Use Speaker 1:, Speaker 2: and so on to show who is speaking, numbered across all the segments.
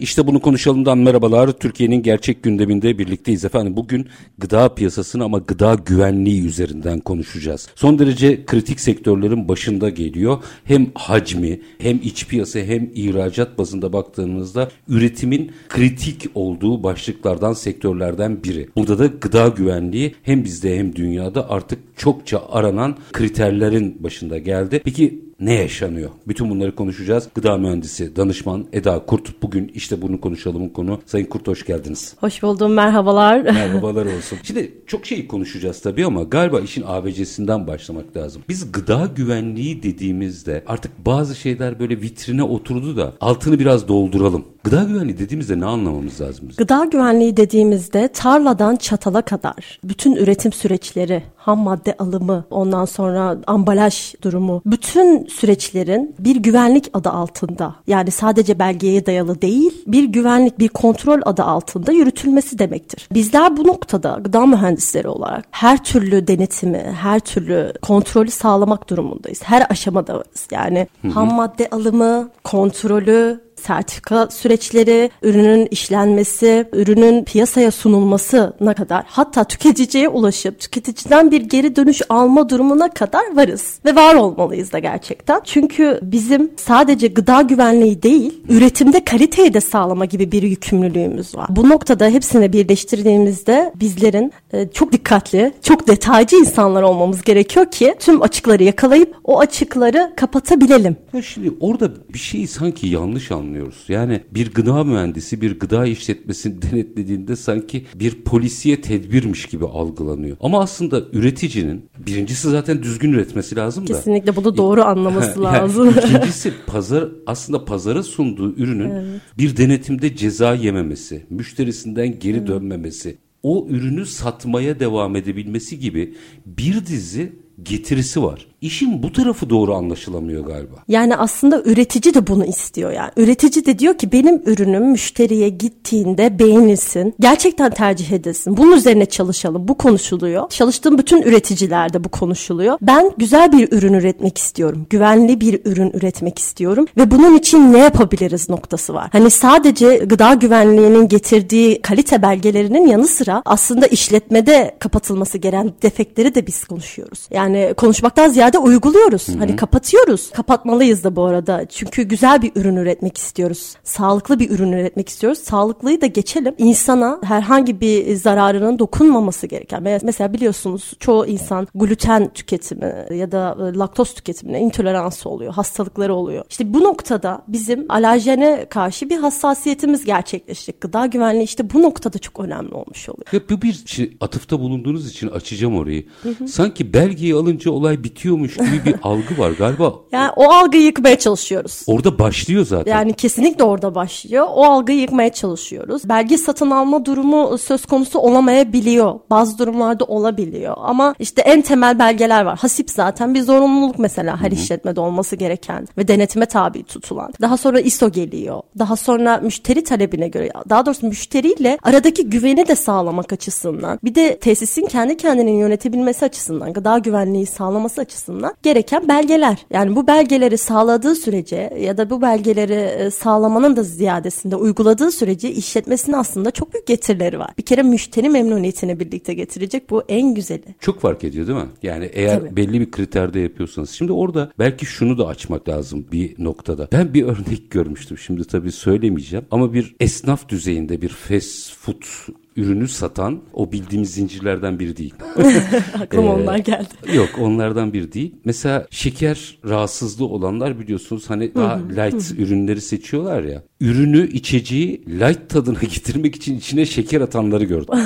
Speaker 1: İşte bunu konuşalımdan merhabalar. Türkiye'nin gerçek gündeminde birlikteyiz efendim. Bugün gıda piyasasını ama gıda güvenliği üzerinden konuşacağız. Son derece kritik sektörlerin başında geliyor. Hem hacmi hem iç piyasa hem ihracat bazında baktığımızda üretimin kritik olduğu başlıklardan sektörlerden biri. Burada da gıda güvenliği hem bizde hem dünyada artık çokça aranan kriterlerin başında geldi. Peki ne yaşanıyor? Bütün bunları konuşacağız. Gıda mühendisi, danışman Eda Kurt bugün işte bunu konuşalım konu. Sayın Kurt hoş geldiniz.
Speaker 2: Hoş buldum merhabalar.
Speaker 1: Merhabalar olsun. Şimdi çok şey konuşacağız tabii ama galiba işin ABC'sinden başlamak lazım. Biz gıda güvenliği dediğimizde artık bazı şeyler böyle vitrine oturdu da altını biraz dolduralım. Gıda güvenliği dediğimizde ne anlamamız lazım? Bizim?
Speaker 2: Gıda güvenliği dediğimizde tarladan çatala kadar bütün üretim süreçleri, ham madde alımı, ondan sonra ambalaj durumu, bütün süreçlerin bir güvenlik adı altında yani sadece belgeye dayalı değil bir güvenlik bir kontrol adı altında yürütülmesi demektir. Bizler bu noktada gıda mühendisleri olarak her türlü denetimi, her türlü kontrolü sağlamak durumundayız. Her aşamada varız. Yani hı hı. ham madde alımı, kontrolü, sertifika süreçleri, ürünün işlenmesi, ürünün piyasaya sunulmasına kadar hatta tüketiciye ulaşıp tüketiciden bir geri dönüş alma durumuna kadar varız ve var olmalıyız da gerçekten. Çünkü bizim sadece gıda güvenliği değil, üretimde kaliteyi de sağlama gibi bir yükümlülüğümüz var. Bu noktada hepsini birleştirdiğimizde bizlerin e, çok dikkatli, çok detaycı insanlar olmamız gerekiyor ki tüm açıkları yakalayıp o açıkları kapatabilelim.
Speaker 1: Ya şimdi orada bir şeyi sanki yanlış anlıyoruz anlıyoruz. Yani bir gıda mühendisi bir gıda işletmesini denetlediğinde sanki bir polisiye tedbirmiş gibi algılanıyor. Ama aslında üreticinin birincisi zaten düzgün üretmesi lazım
Speaker 2: da. Kesinlikle bunu doğru anlaması lazım.
Speaker 1: Yani ikincisi pazar aslında pazara sunduğu ürünün evet. bir denetimde ceza yememesi, müşterisinden geri dönmemesi, o ürünü satmaya devam edebilmesi gibi bir dizi getirisi var. İşin bu tarafı doğru anlaşılamıyor galiba.
Speaker 2: Yani aslında üretici de bunu istiyor yani. Üretici de diyor ki benim ürünüm müşteriye gittiğinde beğenilsin. Gerçekten tercih edilsin. Bunun üzerine çalışalım. Bu konuşuluyor. Çalıştığım bütün üreticilerde bu konuşuluyor. Ben güzel bir ürün üretmek istiyorum. Güvenli bir ürün üretmek istiyorum ve bunun için ne yapabiliriz noktası var. Hani sadece gıda güvenliğinin getirdiği kalite belgelerinin yanı sıra aslında işletmede kapatılması gereken defektleri de biz konuşuyoruz. Yani konuşmaktan ziyade ziyade uyguluyoruz. Hı-hı. Hani kapatıyoruz. Kapatmalıyız da bu arada. Çünkü güzel bir ürün üretmek istiyoruz. Sağlıklı bir ürün üretmek istiyoruz. Sağlıklıyı da geçelim. İnsana herhangi bir zararının dokunmaması gereken. Mesela biliyorsunuz çoğu insan gluten tüketimi ya da e, laktoz tüketimine intoleransı oluyor. Hastalıkları oluyor. İşte bu noktada bizim alerjene karşı bir hassasiyetimiz gerçekleşecek. Gıda güvenliği işte bu noktada çok önemli olmuş oluyor.
Speaker 1: Ya bu bir şey, atıfta bulunduğunuz için açacağım orayı. Hı hı. Sanki belgeyi alınca olay bitiyor yapıyormuş gibi bir algı var galiba.
Speaker 2: Yani o algıyı yıkmaya çalışıyoruz.
Speaker 1: Orada başlıyor zaten.
Speaker 2: Yani kesinlikle orada başlıyor. O algıyı yıkmaya çalışıyoruz. Belge satın alma durumu söz konusu olamayabiliyor. Bazı durumlarda olabiliyor. Ama işte en temel belgeler var. Hasip zaten bir zorunluluk mesela her Hı-hı. işletmede olması gereken ve denetime tabi tutulan. Daha sonra ISO geliyor. Daha sonra müşteri talebine göre daha doğrusu müşteriyle aradaki güveni de sağlamak açısından. Bir de tesisin kendi kendini yönetebilmesi açısından, gıda güvenliği sağlaması açısından açısından gereken belgeler. Yani bu belgeleri sağladığı sürece ya da bu belgeleri e, sağlamanın da ziyadesinde uyguladığı sürece işletmesinin aslında çok büyük getirileri var. Bir kere müşteri memnuniyetini birlikte getirecek bu en güzeli.
Speaker 1: Çok fark ediyor değil mi? Yani eğer Tabii. belli bir kriterde yapıyorsanız. Şimdi orada belki şunu da açmak lazım bir noktada. Ben bir örnek görmüştüm. Şimdi tabii söylemeyeceğim ama bir esnaf düzeyinde bir fast food ürünü satan o bildiğimiz zincirlerden biri değil.
Speaker 2: Aklıma ee, onlar geldi.
Speaker 1: Yok onlardan biri değil. Mesela şeker rahatsızlığı olanlar biliyorsunuz hani daha light ürünleri seçiyorlar ya. Ürünü içeceği light tadına getirmek için içine şeker atanları gördüm.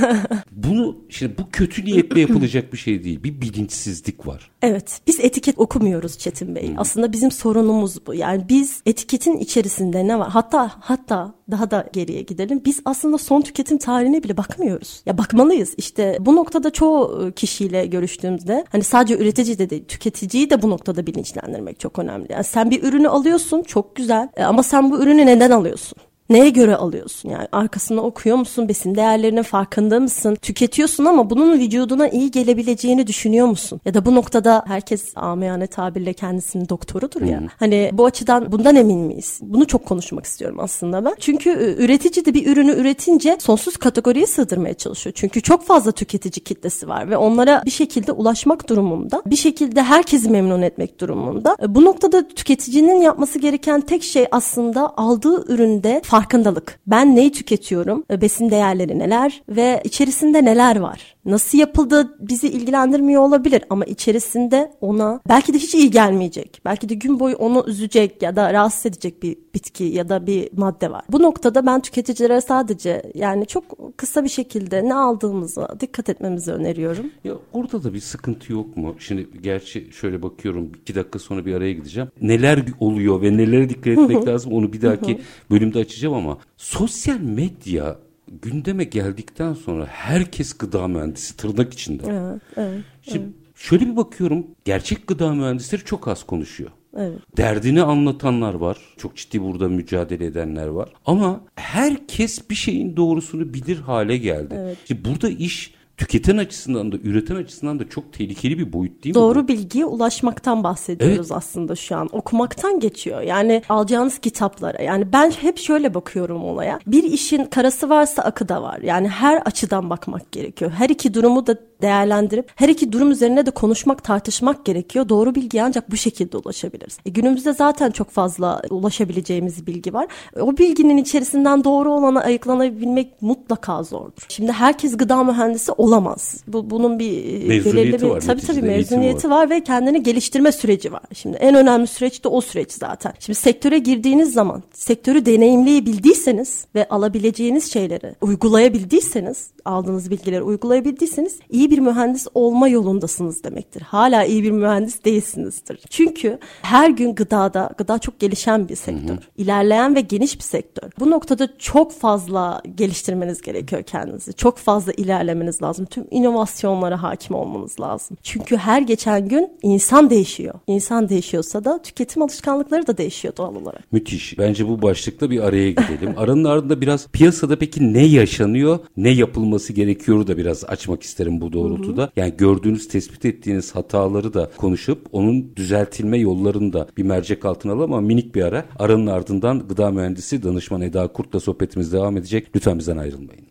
Speaker 1: bunu şimdi bu kötü niyetle yapılacak bir şey değil. Bir bilinçsizlik var.
Speaker 2: Evet, biz etiket okumuyoruz Çetin Bey. Aslında bizim sorunumuz bu. Yani biz etiketin içerisinde ne var? Hatta hatta daha da geriye gidelim. Biz aslında son tüketim tarihine bile bakmıyoruz. Ya bakmalıyız. İşte bu noktada çoğu e, kişiyle görüştüğümüzde hani sadece üretici de değil, tüketiciyi de bu noktada bilinçlendirmek çok önemli. Yani sen bir ürünü alıyorsun, çok güzel. E, ama sen bu ürünü neden alıyorsun? Neye göre alıyorsun? Yani arkasını okuyor musun? Besin değerlerinin farkında mısın? Tüketiyorsun ama bunun vücuduna iyi gelebileceğini düşünüyor musun? Ya da bu noktada herkes amiyane tabirle kendisinin doktorudur ya. Hmm. Hani bu açıdan bundan emin miyiz? Bunu çok konuşmak istiyorum aslında ben. Çünkü üretici de bir ürünü üretince sonsuz kategoriye sığdırmaya çalışıyor. Çünkü çok fazla tüketici kitlesi var ve onlara bir şekilde ulaşmak durumunda. Bir şekilde herkesi memnun etmek durumunda. E, bu noktada tüketicinin yapması gereken tek şey aslında aldığı üründe fark farkındalık. Ben neyi tüketiyorum? E, besin değerleri neler ve içerisinde neler var? Nasıl yapıldığı bizi ilgilendirmiyor olabilir ama içerisinde ona belki de hiç iyi gelmeyecek. Belki de gün boyu onu üzecek ya da rahatsız edecek bir bitki ya da bir madde var. Bu noktada ben tüketicilere sadece yani çok kısa bir şekilde ne aldığımıza dikkat etmemizi öneriyorum.
Speaker 1: Ya orada da bir sıkıntı yok mu? Şimdi gerçi şöyle bakıyorum iki dakika sonra bir araya gideceğim. Neler oluyor ve nelere dikkat etmek lazım onu bir dahaki bölümde açacağım ama sosyal medya gündeme geldikten sonra herkes gıda mühendisi tırnak içinde. Evet, evet. Şimdi evet. şöyle bir bakıyorum gerçek gıda mühendisleri çok az konuşuyor. Evet. Derdini anlatanlar var. Çok ciddi burada mücadele edenler var. Ama herkes bir şeyin doğrusunu bilir hale geldi. Evet. Şimdi burada iş tüketen açısından da üreten açısından da çok tehlikeli bir boyut değil
Speaker 2: mi? Doğru bilgiye ulaşmaktan bahsediyoruz evet. aslında şu an. Okumaktan geçiyor. Yani alacağınız kitaplara. Yani ben hep şöyle bakıyorum olaya. Bir işin karası varsa akı da var. Yani her açıdan bakmak gerekiyor. Her iki durumu da değerlendirip her iki durum üzerine de konuşmak, tartışmak gerekiyor. Doğru bilgiye ancak bu şekilde ulaşabiliriz. E, günümüzde zaten çok fazla ulaşabileceğimiz bilgi var. O bilginin içerisinden doğru olanı ayıklanabilmek mutlaka zordur. Şimdi herkes gıda mühendisi olamaz. Bu bunun bir
Speaker 1: e, belirli bir var,
Speaker 2: tabii tabii mezuniyeti var. var ve kendini geliştirme süreci var. Şimdi en önemli süreç de o süreç zaten. Şimdi sektöre girdiğiniz zaman sektörü deneyimleyebildiyseniz ve alabileceğiniz şeyleri uygulayabildiyseniz, aldığınız bilgileri uygulayabildiyseniz iyi bir mühendis olma yolundasınız demektir. Hala iyi bir mühendis değilsinizdir. Çünkü her gün gıdada, gıda çok gelişen bir sektör. Hı hı. İlerleyen ve geniş bir sektör. Bu noktada çok fazla geliştirmeniz gerekiyor kendinizi. Çok fazla ilerlemeniz lazım. Tüm inovasyonlara hakim olmanız lazım. Çünkü her geçen gün insan değişiyor. İnsan değişiyorsa da tüketim alışkanlıkları da değişiyor doğal olarak.
Speaker 1: Müthiş. Bence bu başlıkta bir araya gidelim. Aranın ardında biraz piyasada peki ne yaşanıyor, ne yapılması gerekiyor da biraz açmak isterim bu doğrultuda. Hı hı. Yani gördüğünüz, tespit ettiğiniz hataları da konuşup onun düzeltilme yollarını da bir mercek altına alalım ama minik bir ara. Aranın ardından gıda mühendisi danışman Eda Kurt'la sohbetimiz devam edecek. Lütfen bizden ayrılmayın.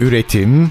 Speaker 3: Üretim,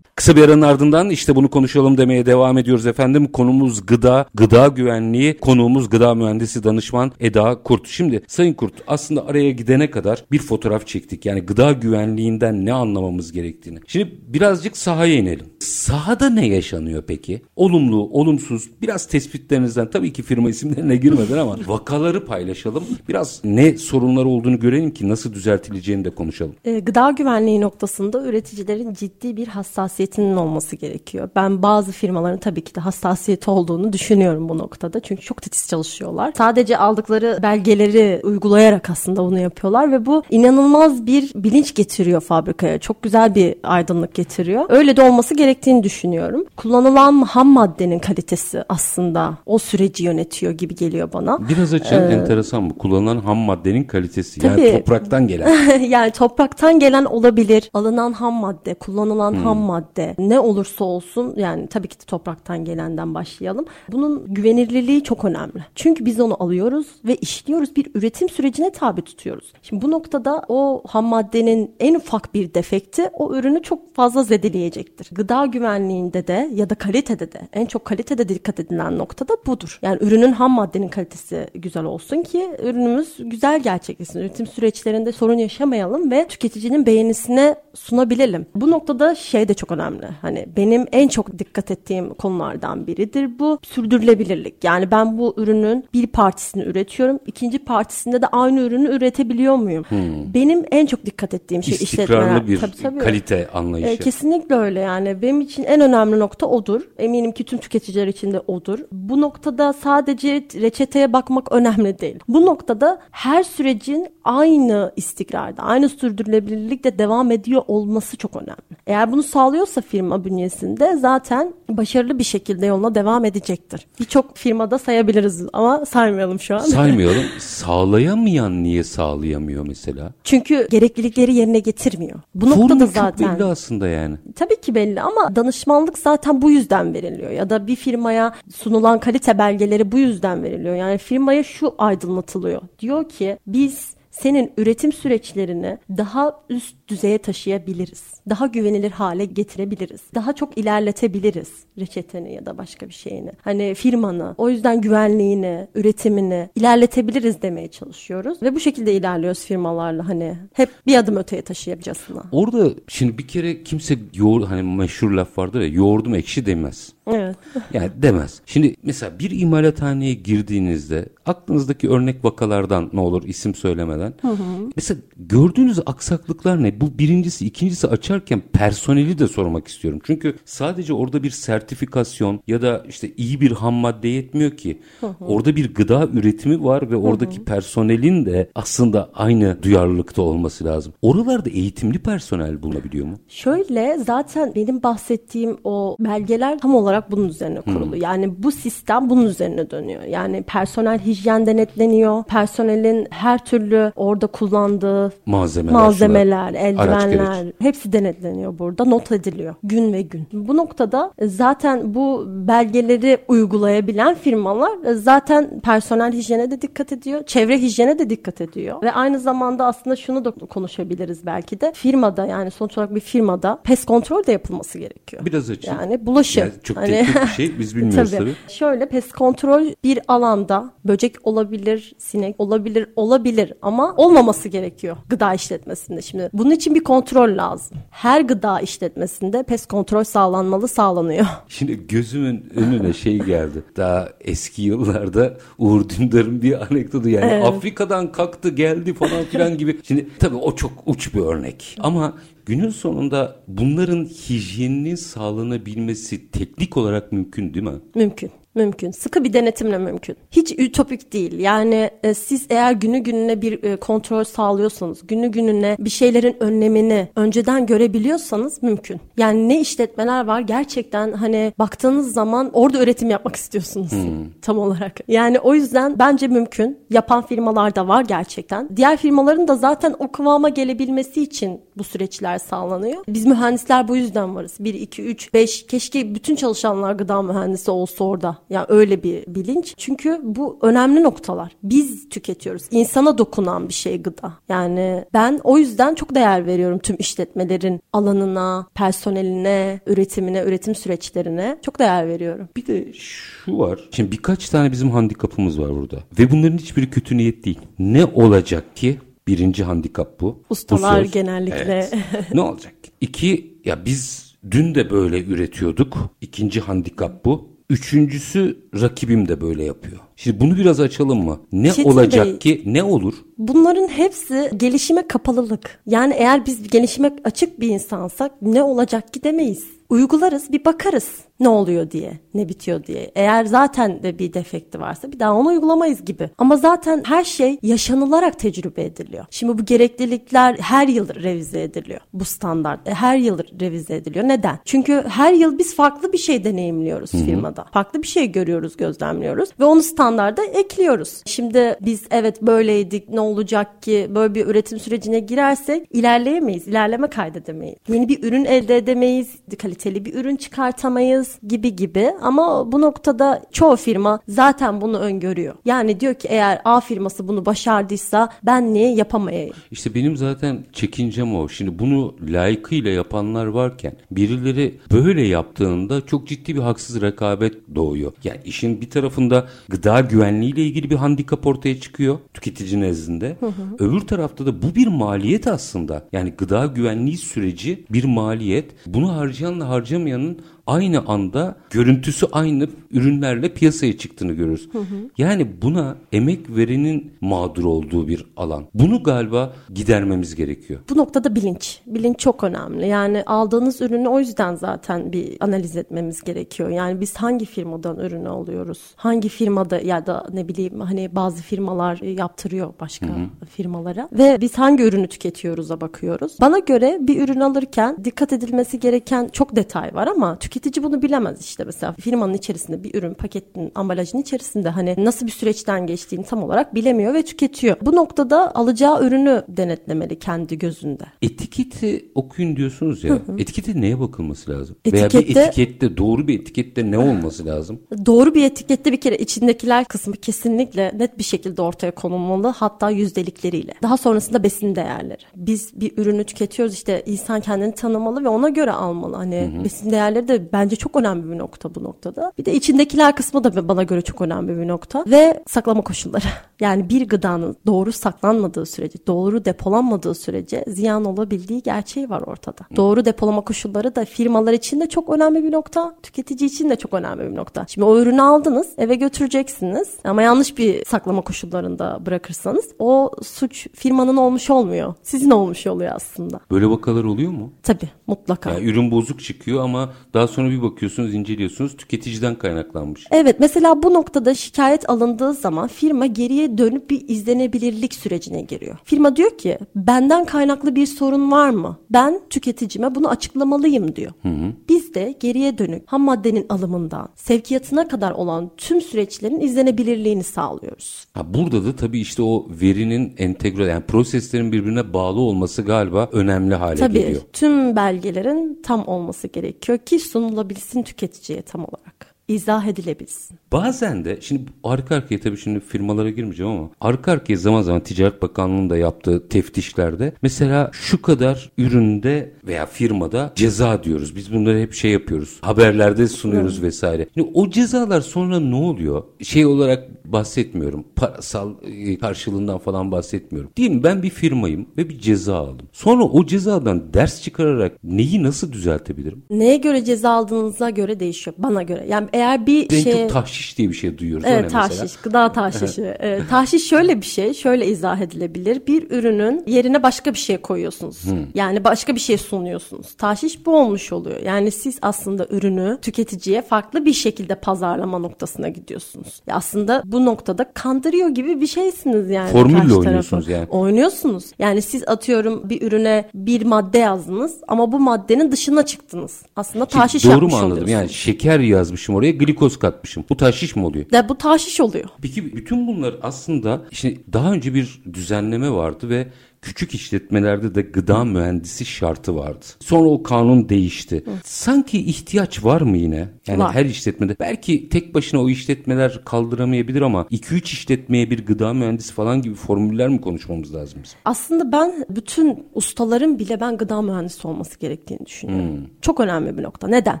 Speaker 1: Kısa bir aranın ardından işte bunu konuşalım demeye devam ediyoruz efendim. Konumuz gıda, gıda güvenliği. Konuğumuz gıda mühendisi danışman Eda Kurt. Şimdi Sayın Kurt aslında araya gidene kadar bir fotoğraf çektik. Yani gıda güvenliğinden ne anlamamız gerektiğini. Şimdi birazcık sahaya inelim. Sahada ne yaşanıyor peki? Olumlu, olumsuz biraz tespitlerinizden tabii ki firma isimlerine girmeden ama vakaları paylaşalım. Biraz ne sorunlar olduğunu görelim ki nasıl düzeltileceğini de konuşalım.
Speaker 2: E, gıda güvenliği noktasında üreticilerin ciddi bir hassasiyet hassasiyetinin olması gerekiyor. Ben bazı firmaların tabii ki de hassasiyeti olduğunu düşünüyorum bu noktada. Çünkü çok titiz çalışıyorlar. Sadece aldıkları belgeleri uygulayarak aslında bunu yapıyorlar ve bu inanılmaz bir bilinç getiriyor fabrikaya. Çok güzel bir aydınlık getiriyor. Öyle de olması gerektiğini düşünüyorum. Kullanılan ham maddenin kalitesi aslında o süreci yönetiyor gibi geliyor bana.
Speaker 1: Biraz açın ee, enteresan bu. Kullanılan ham maddenin kalitesi. Tabii, yani topraktan gelen.
Speaker 2: yani topraktan gelen olabilir. Alınan ham madde, kullanılan hmm. ham madde madde ne olursa olsun yani tabii ki de topraktan gelenden başlayalım. Bunun güvenilirliği çok önemli. Çünkü biz onu alıyoruz ve işliyoruz. Bir üretim sürecine tabi tutuyoruz. Şimdi bu noktada o ham maddenin en ufak bir defekti o ürünü çok fazla zedeleyecektir. Gıda güvenliğinde de ya da kalitede de en çok kalitede dikkat edilen nokta da budur. Yani ürünün ham maddenin kalitesi güzel olsun ki ürünümüz güzel gerçekleşsin. Üretim süreçlerinde sorun yaşamayalım ve tüketicinin beğenisine sunabilelim. Bu noktada şey de çok önemli. Hani benim en çok dikkat ettiğim konulardan biridir bu sürdürülebilirlik. Yani ben bu ürünün bir partisini üretiyorum. ikinci partisinde de aynı ürünü üretebiliyor muyum? Hmm. Benim en çok dikkat ettiğim şey
Speaker 1: İstikrarlı bir tabii, tabii. kalite anlayışı. E,
Speaker 2: kesinlikle öyle yani. Benim için en önemli nokta odur. Eminim ki tüm tüketiciler için de odur. Bu noktada sadece reçeteye bakmak önemli değil. Bu noktada her sürecin aynı istikrarda, aynı sürdürülebilirlikte devam ediyor olması çok önemli. Eğer bunu sağlıyorsa firma bünyesinde zaten başarılı bir şekilde yoluna devam edecektir. Birçok firmada sayabiliriz ama saymayalım şu an.
Speaker 1: Saymayalım. Sağlayamayan niye sağlayamıyor mesela?
Speaker 2: Çünkü gereklilikleri yerine getirmiyor. Bu Formül noktada zaten.
Speaker 1: çok belli aslında yani.
Speaker 2: Tabii ki belli ama danışmanlık zaten bu yüzden veriliyor. Ya da bir firmaya sunulan kalite belgeleri bu yüzden veriliyor. Yani firmaya şu aydınlatılıyor. Diyor ki biz senin üretim süreçlerini daha üst düzeye taşıyabiliriz. Daha güvenilir hale getirebiliriz. Daha çok ilerletebiliriz reçeteni ya da başka bir şeyini. Hani firmanı, o yüzden güvenliğini, üretimini ilerletebiliriz demeye çalışıyoruz. Ve bu şekilde ilerliyoruz firmalarla hani hep bir adım öteye taşıyacağısına.
Speaker 1: Orada şimdi bir kere kimse yoğur hani meşhur laf vardır ya yoğurdum ekşi demez.
Speaker 2: Evet.
Speaker 1: Yani demez. Şimdi mesela bir imalathaneye girdiğinizde aklınızdaki örnek vakalardan ne olur isim söylemeden. Hı hı. Mesela gördüğünüz aksaklıklar ne? Bu birincisi, ikincisi açarken personeli de sormak istiyorum. Çünkü sadece orada bir sertifikasyon ya da işte iyi bir ham madde yetmiyor ki. Hı hı. Orada bir gıda üretimi var ve oradaki hı hı. personelin de aslında aynı duyarlılıkta olması lazım. Oralarda eğitimli personel bulunabiliyor mu?
Speaker 2: Şöyle zaten benim bahsettiğim o belgeler tam olarak bunun üzerine kurulu. Hmm. Yani bu sistem bunun üzerine dönüyor. Yani personel hijyen denetleniyor. Personelin her türlü orada kullandığı
Speaker 1: malzemeler,
Speaker 2: malzemeler eldivenler hepsi denetleniyor burada. Not ediliyor gün ve gün. Bu noktada e, zaten bu belgeleri uygulayabilen firmalar e, zaten personel hijyene de dikkat ediyor. Çevre hijyene de dikkat ediyor. Ve aynı zamanda aslında şunu da konuşabiliriz belki de. Firmada yani sonuç olarak bir firmada pest kontrol de yapılması gerekiyor.
Speaker 1: Biraz açın.
Speaker 2: Yani bulaşım. Yani
Speaker 1: çok hani, teknik bir şey biz bilmiyoruz tabii. tabii.
Speaker 2: Şöyle pest kontrol bir alanda böcek olabilir, sinek olabilir, olabilir ama olmaması gerekiyor gıda işletmesinde. Şimdi bunun için bir kontrol lazım. Her gıda işletmesinde pest kontrol sağlanmalı, sağlanıyor.
Speaker 1: Şimdi gözümün önüne şey geldi. Daha eski yıllarda Uğur Dündar'ın bir anekdotu yani evet. Afrika'dan kalktı geldi falan filan gibi. Şimdi tabii o çok uç bir örnek. Ama günün sonunda bunların hijyeninin sağlanabilmesi teknik olarak mümkün değil mi?
Speaker 2: Mümkün. Mümkün. Sıkı bir denetimle mümkün. Hiç ütopik değil. Yani e, siz eğer günü gününe bir e, kontrol sağlıyorsanız, günü gününe bir şeylerin önlemini önceden görebiliyorsanız mümkün. Yani ne işletmeler var gerçekten hani baktığınız zaman orada üretim yapmak istiyorsunuz hmm. tam olarak. Yani o yüzden bence mümkün. Yapan firmalar da var gerçekten. Diğer firmaların da zaten o kıvama gelebilmesi için bu süreçler sağlanıyor. Biz mühendisler bu yüzden varız. 1, 2, 3, 5 keşke bütün çalışanlar gıda mühendisi olsa orada. Yani öyle bir bilinç. Çünkü bu önemli noktalar. Biz tüketiyoruz. İnsana dokunan bir şey gıda. Yani ben o yüzden çok değer veriyorum tüm işletmelerin alanına, personeline, üretimine, üretim süreçlerine çok değer veriyorum.
Speaker 1: Bir de şu var. Şimdi birkaç tane bizim handikapımız var burada. Ve bunların hiçbiri kötü niyet değil. Ne olacak ki Birinci handikap bu.
Speaker 2: Ustalar bu genellikle.
Speaker 1: Evet. ne olacak? İki, ya biz dün de böyle üretiyorduk. İkinci handikap bu. Üçüncüsü rakibim de böyle yapıyor. Şimdi bunu biraz açalım mı? Ne Çetin olacak Bey, ki? Ne olur?
Speaker 2: Bunların hepsi gelişime kapalılık. Yani eğer biz gelişime açık bir insansak ne olacak ki demeyiz. Uygularız bir bakarız ne oluyor diye, ne bitiyor diye. Eğer zaten de bir defekti varsa bir daha onu uygulamayız gibi. Ama zaten her şey yaşanılarak tecrübe ediliyor. Şimdi bu gereklilikler her yıl revize ediliyor. Bu standart e, her yıl revize ediliyor. Neden? Çünkü her yıl biz farklı bir şey deneyimliyoruz Hı-hı. firmada. Farklı bir şey görüyoruz, gözlemliyoruz ve onu standart standarda ekliyoruz. Şimdi biz evet böyleydik ne olacak ki böyle bir üretim sürecine girersek ilerleyemeyiz. ilerleme kaydedemeyiz. Yeni bir ürün elde edemeyiz. Kaliteli bir ürün çıkartamayız gibi gibi. Ama bu noktada çoğu firma zaten bunu öngörüyor. Yani diyor ki eğer A firması bunu başardıysa ben niye yapamayayım?
Speaker 1: İşte benim zaten çekincem o. Şimdi bunu layıkıyla yapanlar varken birileri böyle yaptığında çok ciddi bir haksız rekabet doğuyor. Yani işin bir tarafında gıda güvenliği ile ilgili bir handikap ortaya çıkıyor tüketici nezdinde. Hı hı. Öbür tarafta da bu bir maliyet aslında. Yani gıda güvenliği süreci bir maliyet. Bunu harcayanla harcamayanın aynı anda görüntüsü aynı ürünlerle piyasaya çıktığını görürüz. Hı hı. Yani buna emek verenin mağdur olduğu bir alan. Bunu galiba gidermemiz gerekiyor.
Speaker 2: Bu noktada bilinç. Bilinç çok önemli. Yani aldığınız ürünü o yüzden zaten bir analiz etmemiz gerekiyor. Yani biz hangi firmadan ürünü alıyoruz? Hangi firmada ya da ne bileyim hani bazı firmalar yaptırıyor başka hı hı. firmalara ve biz hangi ürünü tüketiyoruz'a bakıyoruz. Bana göre bir ürün alırken dikkat edilmesi gereken çok detay var ama tüket tüketici bunu bilemez işte mesela firmanın içerisinde bir ürün paketin ambalajın içerisinde hani nasıl bir süreçten geçtiğini tam olarak bilemiyor ve tüketiyor. Bu noktada alacağı ürünü denetlemeli kendi gözünde.
Speaker 1: Etiketi okuyun diyorsunuz ya. Hı hı. Etikete neye bakılması lazım? Etikette, Veya bir etikette doğru bir etikette ne olması lazım?
Speaker 2: Doğru bir etikette bir kere içindekiler kısmı kesinlikle net bir şekilde ortaya konulmalı. Hatta yüzdelikleriyle. Daha sonrasında besin değerleri. Biz bir ürünü tüketiyoruz işte insan kendini tanımalı ve ona göre almalı. Hani hı hı. besin değerleri de bence çok önemli bir nokta bu noktada. Bir de içindekiler kısmı da bana göre çok önemli bir nokta. Ve saklama koşulları. Yani bir gıdanın doğru saklanmadığı sürece, doğru depolanmadığı sürece ziyan olabildiği gerçeği var ortada. Doğru depolama koşulları da firmalar için de çok önemli bir nokta, tüketici için de çok önemli bir nokta. Şimdi o ürünü aldınız, eve götüreceksiniz ama yanlış bir saklama koşullarında bırakırsanız o suç firmanın olmuş olmuyor. Sizin olmuş oluyor aslında.
Speaker 1: Böyle vakalar oluyor mu?
Speaker 2: Tabii mutlaka.
Speaker 1: Yani ürün bozuk çıkıyor ama daha sonra bir bakıyorsunuz, inceliyorsunuz tüketiciden kaynaklanmış.
Speaker 2: Evet mesela bu noktada şikayet alındığı zaman firma geriye dönüp bir izlenebilirlik sürecine giriyor. Firma diyor ki benden kaynaklı bir sorun var mı? Ben tüketicime bunu açıklamalıyım diyor. Hı hı. Biz de geriye dönük ham maddenin alımından sevkiyatına kadar olan tüm süreçlerin izlenebilirliğini sağlıyoruz.
Speaker 1: Ha, burada da tabii işte o verinin entegre yani proseslerin birbirine bağlı olması galiba önemli hale
Speaker 2: tabii,
Speaker 1: geliyor.
Speaker 2: Tabii tüm belgelerin tam olması gerekiyor ki sunulabilsin tüketiciye tam olarak izah edilebilsin.
Speaker 1: Bazen de şimdi arka arkaya tabii şimdi firmalara girmeyeceğim ama arka arkaya zaman zaman Ticaret Bakanlığı'nın da yaptığı teftişlerde mesela şu kadar üründe veya firmada ceza diyoruz. Biz bunları hep şey yapıyoruz. Haberlerde sunuyoruz evet. vesaire. Şimdi o cezalar sonra ne oluyor? Şey olarak bahsetmiyorum. Parasal e, karşılığından falan bahsetmiyorum. Diyelim ben bir firmayım ve bir ceza aldım. Sonra o cezadan ders çıkararak neyi nasıl düzeltebilirim?
Speaker 2: Neye göre ceza aldığınıza göre değişiyor. Bana göre. Yani eğer bir
Speaker 1: ben
Speaker 2: şey...
Speaker 1: tahşiş diye bir şey duyuyoruz.
Speaker 2: Evet tahşiş. Mesela. Gıda tahşişi. evet, tahşiş şöyle bir şey. Şöyle izah edilebilir. Bir ürünün yerine başka bir şey koyuyorsunuz. Hmm. Yani başka bir şey sunuyorsunuz. Tahşiş bu olmuş oluyor. Yani siz aslında ürünü tüketiciye farklı bir şekilde pazarlama noktasına gidiyorsunuz. Ya aslında bu noktada kandırıyor gibi bir şeysiniz yani.
Speaker 1: Formülle oynuyorsunuz yani.
Speaker 2: Oynuyorsunuz. Yani siz atıyorum bir ürüne bir madde yazdınız ama bu maddenin dışına çıktınız. Aslında tahşiş Ki,
Speaker 1: Doğru mu anladım? Yani şeker yazmışım oraya glikoz katmışım. Bu tahşiş mi oluyor?
Speaker 2: De, bu tahşiş oluyor.
Speaker 1: Peki bütün bunlar aslında işte daha önce bir düzenleme vardı ve küçük işletmelerde de gıda mühendisi şartı vardı. Sonra o kanun değişti. Hı. Sanki ihtiyaç var mı yine? Yani var. her işletmede. Belki tek başına o işletmeler kaldıramayabilir ama 2-3 işletmeye bir gıda mühendisi falan gibi formüller mi konuşmamız lazım bizim?
Speaker 2: Aslında ben bütün ustaların bile ben gıda mühendisi olması gerektiğini düşünüyorum. Hmm. Çok önemli bir nokta. Neden?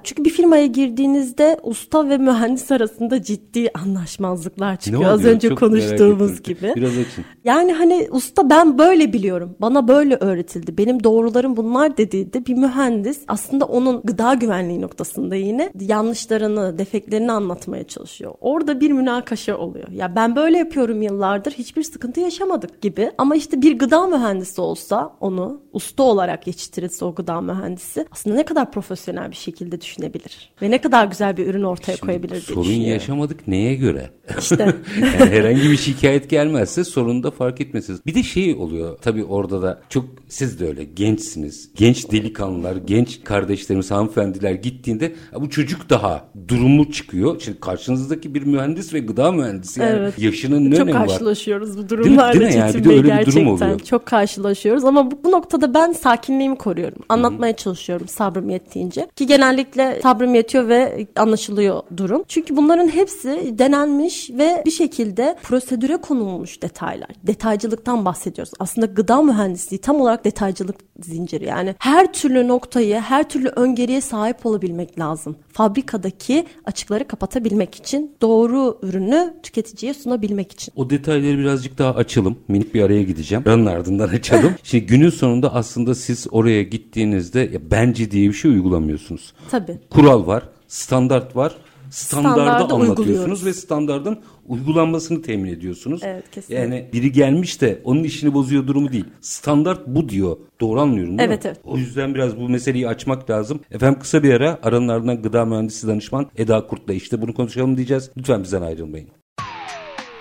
Speaker 2: Çünkü bir firmaya girdiğinizde usta ve mühendis arasında ciddi anlaşmazlıklar çıkıyor. Az önce Çok konuştuğumuz gibi.
Speaker 1: Biraz açın.
Speaker 2: Yani hani usta ben böyle biliyorum biliyorum. Bana böyle öğretildi. Benim doğrularım bunlar dediğinde bir mühendis aslında onun gıda güvenliği noktasında yine yanlışlarını, defeklerini anlatmaya çalışıyor. Orada bir münakaşa oluyor. Ya ben böyle yapıyorum yıllardır hiçbir sıkıntı yaşamadık gibi. Ama işte bir gıda mühendisi olsa onu usta olarak yetiştirirse o gıda mühendisi aslında ne kadar profesyonel bir şekilde düşünebilir. Ve ne kadar güzel bir ürün ortaya Şimdi koyabilir diye
Speaker 1: Sorun yaşamadık neye göre? İşte. yani herhangi bir şikayet gelmezse sorunu da fark etmesiniz. Bir de şey oluyor tabii tabii orada da çok siz de öyle gençsiniz. Genç delikanlılar, genç kardeşlerimiz, hanımefendiler gittiğinde bu çocuk daha durumu çıkıyor. Şimdi karşınızdaki bir mühendis ve gıda mühendisi yani evet. yaşının ne
Speaker 2: çok
Speaker 1: önemi var?
Speaker 2: Çok karşılaşıyoruz bu durumlarla. Değil mi? Değil mi? Yani bir de öyle gerçekten. bir durum oluyor. Çok karşılaşıyoruz ama bu, bu noktada ben sakinliğimi koruyorum. Anlatmaya Hı-hı. çalışıyorum sabrım yettiğince. Ki genellikle sabrım yetiyor ve anlaşılıyor durum. Çünkü bunların hepsi denenmiş ve bir şekilde prosedüre konulmuş detaylar. Detaycılıktan bahsediyoruz. Aslında gıda mühendisliği tam olarak detaycılık zinciri. Yani her türlü noktayı, her türlü öngörüye sahip olabilmek lazım. Fabrikadaki açıkları kapatabilmek için, doğru ürünü tüketiciye sunabilmek için.
Speaker 1: O detayları birazcık daha açalım. Minik bir araya gideceğim. Aranın ardından açalım. Şimdi günün sonunda aslında siz oraya gittiğinizde ya bence diye bir şey uygulamıyorsunuz.
Speaker 2: Tabii.
Speaker 1: Kural var, standart var standardı anlatıyorsunuz ve standardın uygulanmasını temin ediyorsunuz.
Speaker 2: Evet kesinlikle.
Speaker 1: Yani biri gelmiş de onun işini bozuyor durumu değil. Standart bu diyor. Doğru anlıyorum değil
Speaker 2: evet,
Speaker 1: mi?
Speaker 2: Evet.
Speaker 1: O yüzden biraz bu meseleyi açmak lazım. Efendim kısa bir ara aranın ardından gıda mühendisi danışman Eda Kurt'la işte bunu konuşalım diyeceğiz. Lütfen bizden ayrılmayın.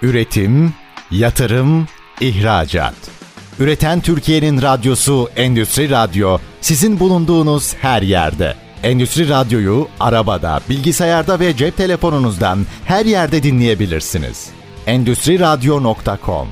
Speaker 3: Üretim, yatırım, ihracat. Üreten Türkiye'nin radyosu Endüstri Radyo sizin bulunduğunuz her yerde. Endüstri Radyo'yu arabada, bilgisayarda ve cep telefonunuzdan her yerde dinleyebilirsiniz. Endüstri Radyo.com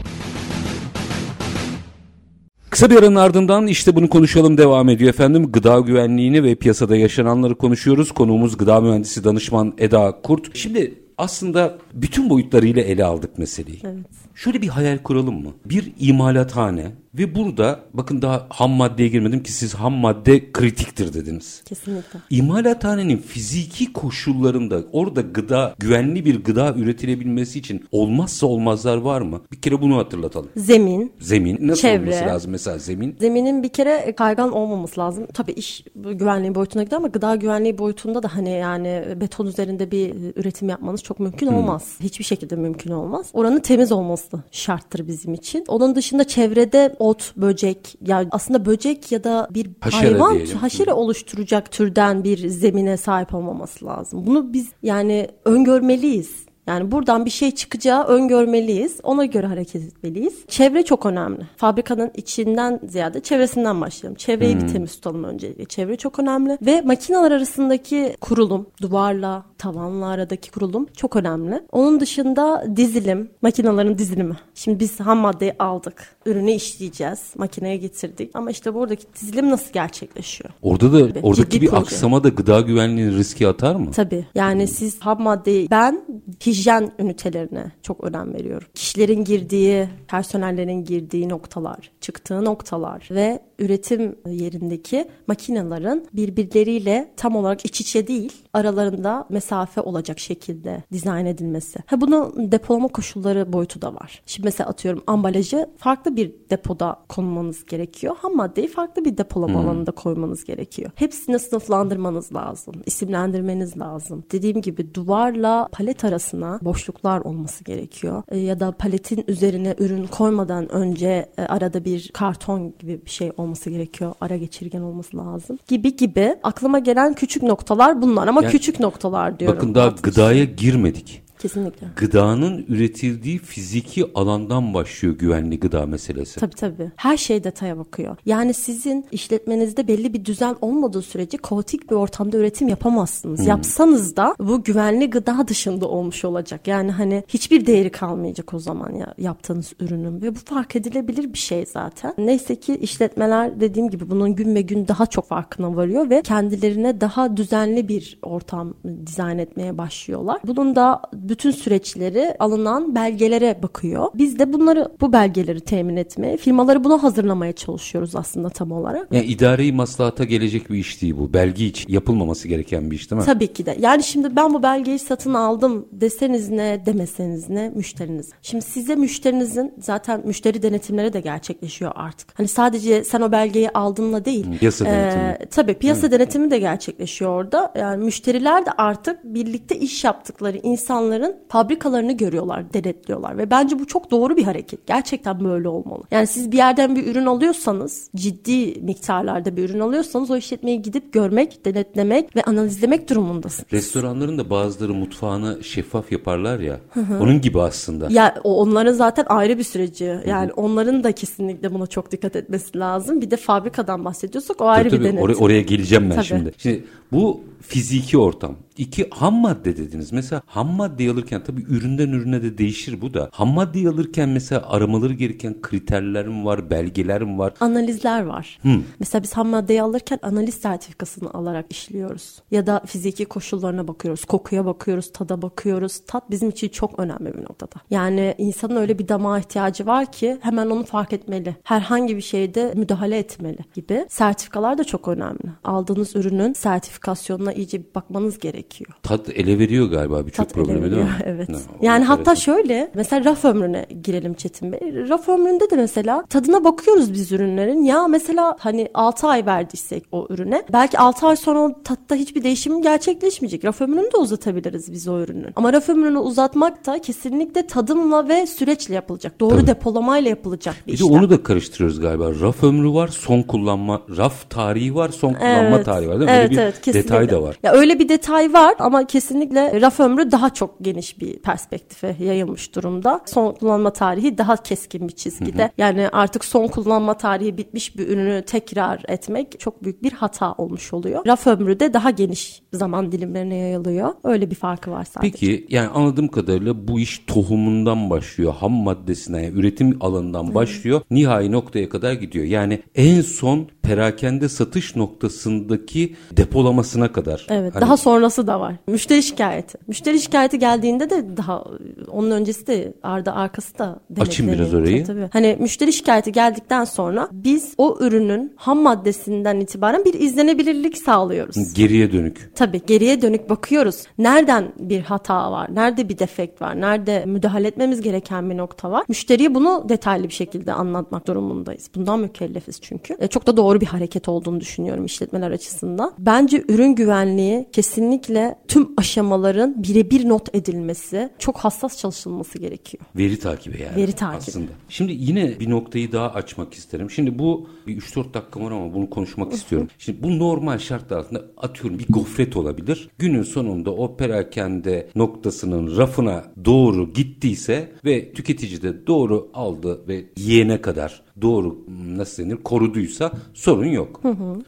Speaker 1: Kısa bir aranın ardından işte bunu konuşalım devam ediyor efendim. Gıda güvenliğini ve piyasada yaşananları konuşuyoruz. Konuğumuz gıda mühendisi danışman Eda Kurt. Şimdi aslında bütün boyutlarıyla ele aldık meseleyi.
Speaker 2: Evet.
Speaker 1: Şöyle bir hayal kuralım mı? Bir imalathane ve burada bakın daha ham maddeye girmedim ki siz ham madde kritiktir dediniz.
Speaker 2: Kesinlikle.
Speaker 1: İmalathanenin fiziki koşullarında orada gıda, güvenli bir gıda üretilebilmesi için olmazsa olmazlar var mı? Bir kere bunu hatırlatalım.
Speaker 2: Zemin.
Speaker 1: Zemin. Nasıl çevre. olması lazım mesela zemin?
Speaker 2: Zeminin bir kere kaygan olmaması lazım. Tabii iş güvenliği boyutuna gidiyor ama gıda güvenliği boyutunda da hani yani beton üzerinde bir üretim yapmanız çok mümkün hmm. olmaz. Hiçbir şekilde mümkün olmaz. Oranın temiz olması şarttır bizim için. Onun dışında çevrede ot, böcek yani aslında böcek ya da bir haşere hayvan diyelim. haşere oluşturacak türden bir zemine sahip olmaması lazım. Bunu biz yani öngörmeliyiz. Yani buradan bir şey çıkacağı öngörmeliyiz. Ona göre hareket etmeliyiz. Çevre çok önemli. Fabrikanın içinden ziyade çevresinden başlayalım. Çevreyi hmm. bir temiz tutalım öncelikle. Çevre çok önemli. Ve makineler arasındaki kurulum, duvarla, tavanla aradaki kurulum çok önemli. Onun dışında dizilim, makinelerin dizilimi. Şimdi biz ham maddeyi aldık. Ürünü işleyeceğiz. Makineye getirdik. Ama işte buradaki dizilim nasıl gerçekleşiyor?
Speaker 1: Orada da Tabii, oradaki bir proje. aksama da gıda güvenliğinin riski atar mı?
Speaker 2: Tabii. Yani hmm. siz ham maddeyi ben hijyen ünitelerine çok önem veriyorum. Kişilerin girdiği, personellerin girdiği noktalar, çıktığı noktalar ve üretim yerindeki makinelerin birbirleriyle tam olarak iç içe değil, aralarında mesafe olacak şekilde dizayn edilmesi. Ha bunun depolama koşulları boyutu da var. Şimdi mesela atıyorum ambalajı farklı bir depoda konmanız gerekiyor. Ham maddeyi farklı bir depolama hmm. alanında koymanız gerekiyor. Hepsini sınıflandırmanız lazım. isimlendirmeniz lazım. Dediğim gibi duvarla palet arasına boşluklar olması gerekiyor. E, ya da paletin üzerine ürün koymadan önce e, arada bir karton gibi bir şey olması gerekiyor. Ara geçirgen olması lazım. Gibi gibi aklıma gelen küçük noktalar bunlar ama yani, küçük noktalar diyorum.
Speaker 1: Bakın daha gıdaya girmedik.
Speaker 2: Kesinlikle.
Speaker 1: Gıdanın üretildiği fiziki alandan başlıyor güvenli gıda meselesi.
Speaker 2: Tabii tabii. Her şey detaya bakıyor. Yani sizin işletmenizde belli bir düzen olmadığı sürece kaotik bir ortamda üretim yapamazsınız. Hmm. Yapsanız da bu güvenli gıda dışında olmuş olacak. Yani hani hiçbir değeri kalmayacak o zaman ya yaptığınız ürünün ve bu fark edilebilir bir şey zaten. Neyse ki işletmeler dediğim gibi bunun gün ve gün daha çok farkına varıyor ve kendilerine daha düzenli bir ortam dizayn etmeye başlıyorlar. Bunun da bütün süreçleri alınan belgelere bakıyor. Biz de bunları bu belgeleri temin etmeye, firmaları buna hazırlamaya çalışıyoruz aslında tam olarak.
Speaker 1: Yani idari maslahata gelecek bir iş değil bu. Belge için yapılmaması gereken bir iş değil mi?
Speaker 2: Tabii ki de. Yani şimdi ben bu belgeyi satın aldım deseniz ne demeseniz ne müşteriniz. Şimdi size müşterinizin zaten müşteri denetimleri de gerçekleşiyor artık. Hani sadece sen o belgeyi aldığınla değil.
Speaker 1: Piyasa ee, denetimi.
Speaker 2: Tabii piyasa Hı. denetimi de gerçekleşiyor orada. Yani müşteriler de artık birlikte iş yaptıkları insanları firmaların fabrikalarını görüyorlar, denetliyorlar ve bence bu çok doğru bir hareket. Gerçekten böyle olmalı. Yani siz bir yerden bir ürün alıyorsanız, ciddi miktarlarda bir ürün alıyorsanız o işletmeyi gidip görmek, denetlemek ve analizlemek durumundasınız.
Speaker 1: Restoranların da bazıları mutfağını şeffaf yaparlar ya. Onun gibi aslında.
Speaker 2: Ya onların zaten ayrı bir süreci. Yani onların da kesinlikle buna çok dikkat etmesi lazım. Bir de fabrikadan bahsediyorsak o ayrı
Speaker 1: Tabii,
Speaker 2: bir denetim.
Speaker 1: Oraya, oraya geleceğim ben
Speaker 2: Tabii.
Speaker 1: şimdi. Şimdi bu fiziki ortam. İki ham madde dediniz. Mesela ham alırken tabii üründen ürüne de değişir bu da. Ham madde alırken mesela aramaları gereken kriterler mi var, belgeler mi var?
Speaker 2: Analizler var. Mesela biz ham maddeyi alırken analiz sertifikasını alarak işliyoruz. Ya da fiziki koşullarına bakıyoruz. Kokuya bakıyoruz, tada bakıyoruz. Tat bizim için çok önemli bir noktada. Yani insanın öyle bir damağa ihtiyacı var ki hemen onu fark etmeli. Herhangi bir şeyde müdahale etmeli gibi. Sertifikalar da çok önemli. Aldığınız ürünün sertifikasyonuna iyice bir bakmanız gerekiyor.
Speaker 1: Tat ele veriyor galiba birçok problemi değil mi?
Speaker 2: Veriyor, Evet.
Speaker 1: Ne,
Speaker 2: yani hatta şöyle mesela raf ömrüne girelim Çetin Bey. Raf ömründe de mesela tadına bakıyoruz biz ürünlerin. Ya mesela hani 6 ay verdiysek o ürüne belki 6 ay sonra tatta hiçbir değişim gerçekleşmeyecek. Raf ömrünü de uzatabiliriz biz o ürünün. Ama raf ömrünü uzatmak da kesinlikle tadımla ve süreçle yapılacak. Doğru
Speaker 1: Tabii.
Speaker 2: depolamayla yapılacak bir
Speaker 1: Bir de
Speaker 2: işlem.
Speaker 1: onu da karıştırıyoruz galiba. Raf ömrü var, son kullanma, raf tarihi var, son kullanma tarihi var değil mi? Öyle
Speaker 2: Evet
Speaker 1: bir
Speaker 2: evet kesinlikle.
Speaker 1: detay da var.
Speaker 2: Ya öyle bir detay var ama kesinlikle raf ömrü daha çok geniş bir perspektife yayılmış durumda. Son kullanma tarihi daha keskin bir çizgide. Yani artık son kullanma tarihi bitmiş bir ürünü tekrar etmek çok büyük bir hata olmuş oluyor. Raf ömrü de daha geniş zaman dilimlerine yayılıyor. Öyle bir farkı var sadece.
Speaker 1: Peki yani anladığım kadarıyla bu iş tohumundan başlıyor. Ham maddesine yani üretim alanından başlıyor. Nihai noktaya kadar gidiyor. Yani en son perakende satış noktasındaki depolamasına kadar.
Speaker 2: Evet,
Speaker 1: Hani
Speaker 2: daha sonrası da var. Müşteri şikayeti. Müşteri şikayeti geldiğinde de daha onun öncesi de arda arkası da
Speaker 1: Açın biraz orayı.
Speaker 2: Tabii, tabii. Hani müşteri şikayeti geldikten sonra biz o ürünün ham maddesinden itibaren bir izlenebilirlik sağlıyoruz.
Speaker 1: geriye dönük.
Speaker 2: Tabii geriye dönük bakıyoruz. Nereden bir hata var? Nerede bir defekt var? Nerede müdahale etmemiz gereken bir nokta var? Müşteriye bunu detaylı bir şekilde anlatmak durumundayız. Bundan mükellefiz çünkü. E, çok da doğru bir hareket olduğunu düşünüyorum işletmeler açısından. Bence ürün güvenliği kesinlikle tüm aşamaların birebir not edilmesi, çok hassas çalışılması gerekiyor.
Speaker 1: Veri takibi yani.
Speaker 2: Veri takibi.
Speaker 1: Aslında. Şimdi yine bir noktayı daha açmak isterim. Şimdi bu bir 3-4 dakika var ama bunu konuşmak istiyorum. Şimdi bu normal şartlar altında atıyorum bir gofret olabilir. Günün sonunda o perakende noktasının rafına doğru gittiyse ve tüketici de doğru aldı ve yiyene kadar doğru nasıl denir koruduysa sorun yok.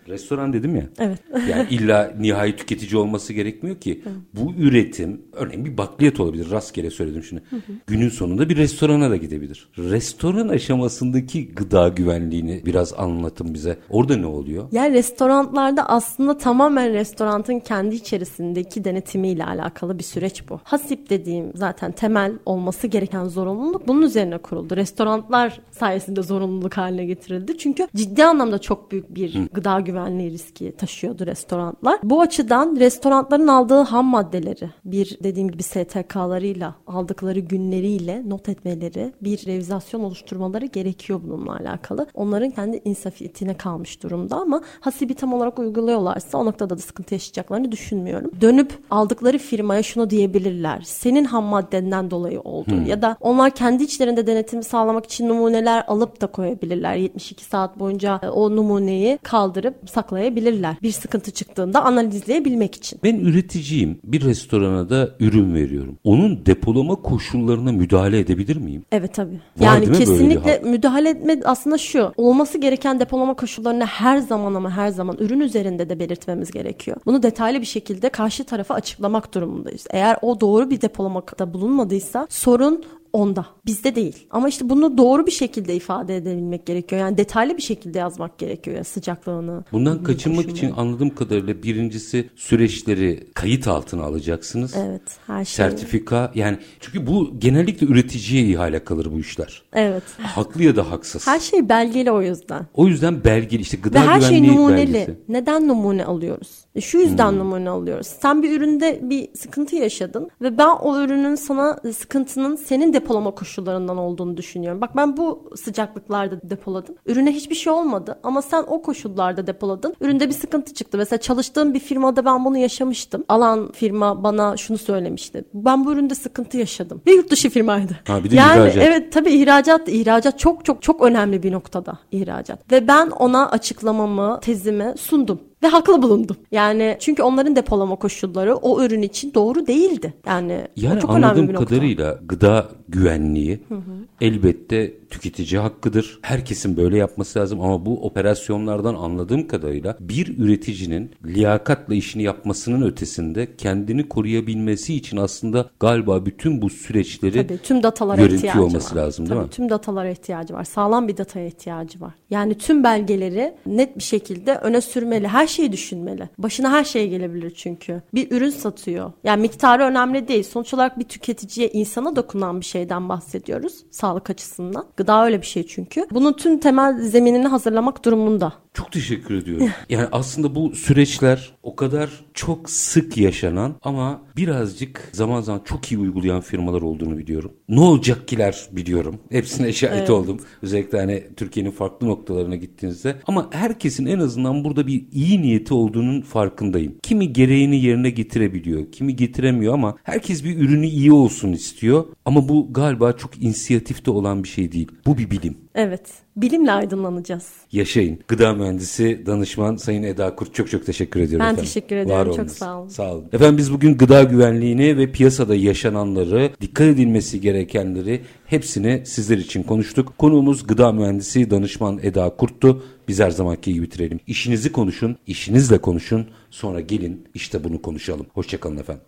Speaker 1: Restoran dedim ya.
Speaker 2: Evet.
Speaker 1: Yani illa nihai tüketici olması gerekmiyor ki. Bu üretim örneğin bir bakliyat olabilir. Rastgele söyledim şimdi. Günün sonunda bir restorana da gidebilir. Restoran aşamasındaki gıda güvenliğini biraz anlatın bize. Orada ne oluyor?
Speaker 2: Yani restoranlarda aslında tamamen restoranın kendi içerisindeki denetimiyle alakalı bir süreç bu. Hasip dediğim zaten temel olması gereken zorunluluk bunun üzerine kuruldu. Restoranlar sayesinde zorunluluk haline getirildi. Çünkü ciddi anlamda çok büyük bir gıda güvenliği riski taşıyordu restoranlar. Bu açıdan restoranların aldığı ham maddeleri bir dediğim gibi STK'larıyla aldıkları günleriyle not etmeleri, bir revizasyon oluşturmaları gerekiyor bununla alakalı. Onların kendi insafiyetine kalmış durumda ama hasibi tam olarak uyguluyorlarsa o noktada da sıkıntı yaşayacaklarını düşünmüyorum. Dönüp aldıkları firmaya şunu diyebilirler. Senin ham maddenden dolayı oldu. Ya da onlar kendi içlerinde denetimi sağlamak için numuneler alıp da koyabilirler. 72 saat boyunca e, o numuneyi kaldırıp saklayabilirler. Bir sıkıntı çıktığında analizleyebilmek için.
Speaker 1: Ben üreticiyim. Bir restorana da ürün veriyorum. Onun depolama koşullarına müdahale edebilir miyim?
Speaker 2: Evet tabii.
Speaker 1: Var
Speaker 2: yani kesinlikle
Speaker 1: hal?
Speaker 2: müdahale etme aslında şu. Olması gereken depolama koşullarını her zaman ama her zaman ürün üzerinde de belirtmemiz gerekiyor. Bunu detaylı bir şekilde karşı tarafa açıklamak durumundayız. Eğer o doğru bir depolamakta bulunmadıysa sorun onda. Bizde değil. Ama işte bunu doğru bir şekilde ifade edebilmek gerekiyor. Yani detaylı bir şekilde yazmak gerekiyor ya sıcaklığını.
Speaker 1: Bundan kaçınmak için anladığım kadarıyla birincisi süreçleri kayıt altına alacaksınız.
Speaker 2: Evet, her şey.
Speaker 1: Sertifika yani çünkü bu genellikle üreticiye ihale kalır bu işler.
Speaker 2: Evet.
Speaker 1: Haklı ya da haksız.
Speaker 2: Her şey belgeli o yüzden.
Speaker 1: O yüzden belgeli işte
Speaker 2: Ve
Speaker 1: gıda
Speaker 2: her şey
Speaker 1: güvenliği
Speaker 2: numuneli.
Speaker 1: belgesi.
Speaker 2: Neden numune alıyoruz? E, Şu yüzden numune alıyoruz. Sen bir üründe bir sıkıntı yaşadın ve ben o ürünün sana sıkıntının senin depolama koşullarından olduğunu düşünüyorum. Bak ben bu sıcaklıklarda depoladım. Ürüne hiçbir şey olmadı ama sen o koşullarda depoladın. Üründe bir sıkıntı çıktı. Mesela çalıştığım bir firmada ben bunu yaşamıştım. Alan firma bana şunu söylemişti. Ben bu üründe sıkıntı yaşadım. Ve yurt dışı firmaydı.
Speaker 1: Ha, bir de
Speaker 2: yani
Speaker 1: ihracat.
Speaker 2: evet tabii ihracat ihracat çok çok çok önemli bir noktada ihracat. Ve ben ona açıklamamı, tezimi sundum ve haklı bulundum. Yani çünkü onların depolama koşulları o ürün için doğru değildi. Yani,
Speaker 1: Yani
Speaker 2: çok önemli bir nokta.
Speaker 1: kadarıyla gıda güvenliği elbette tüketici hakkıdır. Herkesin böyle yapması lazım ama bu operasyonlardan anladığım kadarıyla bir üreticinin liyakatla işini yapmasının ötesinde kendini koruyabilmesi için aslında galiba bütün bu süreçleri
Speaker 2: Tabii tüm datalara ihtiyacı
Speaker 1: olması
Speaker 2: var.
Speaker 1: lazım değil
Speaker 2: Tabii,
Speaker 1: mi?
Speaker 2: Tüm datalara ihtiyacı var. Sağlam bir dataya ihtiyacı var. Yani tüm belgeleri net bir şekilde öne sürmeli. Her şeyi düşünmeli. Başına her şey gelebilir çünkü. Bir ürün satıyor. Yani miktarı önemli değil. Sonuç olarak bir tüketiciye, insana dokunan bir şeyden bahsediyoruz. Sağlık açısından. Gıda öyle bir şey çünkü. Bunun tüm temel zeminini hazırlamak durumunda.
Speaker 1: Çok teşekkür ediyorum. Yani aslında bu süreçler o kadar çok sık yaşanan ama birazcık zaman zaman çok iyi uygulayan firmalar olduğunu biliyorum. Ne olacak kiler biliyorum. Hepsine şahit
Speaker 2: Evet.
Speaker 1: oldum. Özellikle hani Türkiye'nin farklı noktalarına gittiğinizde. Ama herkesin en azından burada bir iyi niyeti olduğunun farkındayım. Kimi gereğini yerine getirebiliyor, kimi getiremiyor ama herkes bir ürünü iyi olsun istiyor. Ama bu galiba çok inisiyatifte olan bir şey değil. Bu bir bilim.
Speaker 2: Evet. Bilimle aydınlanacağız.
Speaker 1: Yaşayın. Gıda mühendisi, danışman Sayın Eda Kurt çok çok teşekkür ediyorum
Speaker 2: Ben
Speaker 1: efendim.
Speaker 2: teşekkür ediyorum. Çok
Speaker 1: olunuz.
Speaker 2: sağ olun.
Speaker 1: Sağ olun. Efendim biz bugün gıda güvenliğini ve piyasada yaşananları, dikkat edilmesi gerekenleri hepsini sizler için konuştuk. Konuğumuz gıda mühendisi, danışman Eda Kurt'tu. Biz her zamanki gibi bitirelim. İşinizi konuşun, işinizle konuşun. Sonra gelin işte bunu konuşalım. Hoşçakalın efendim.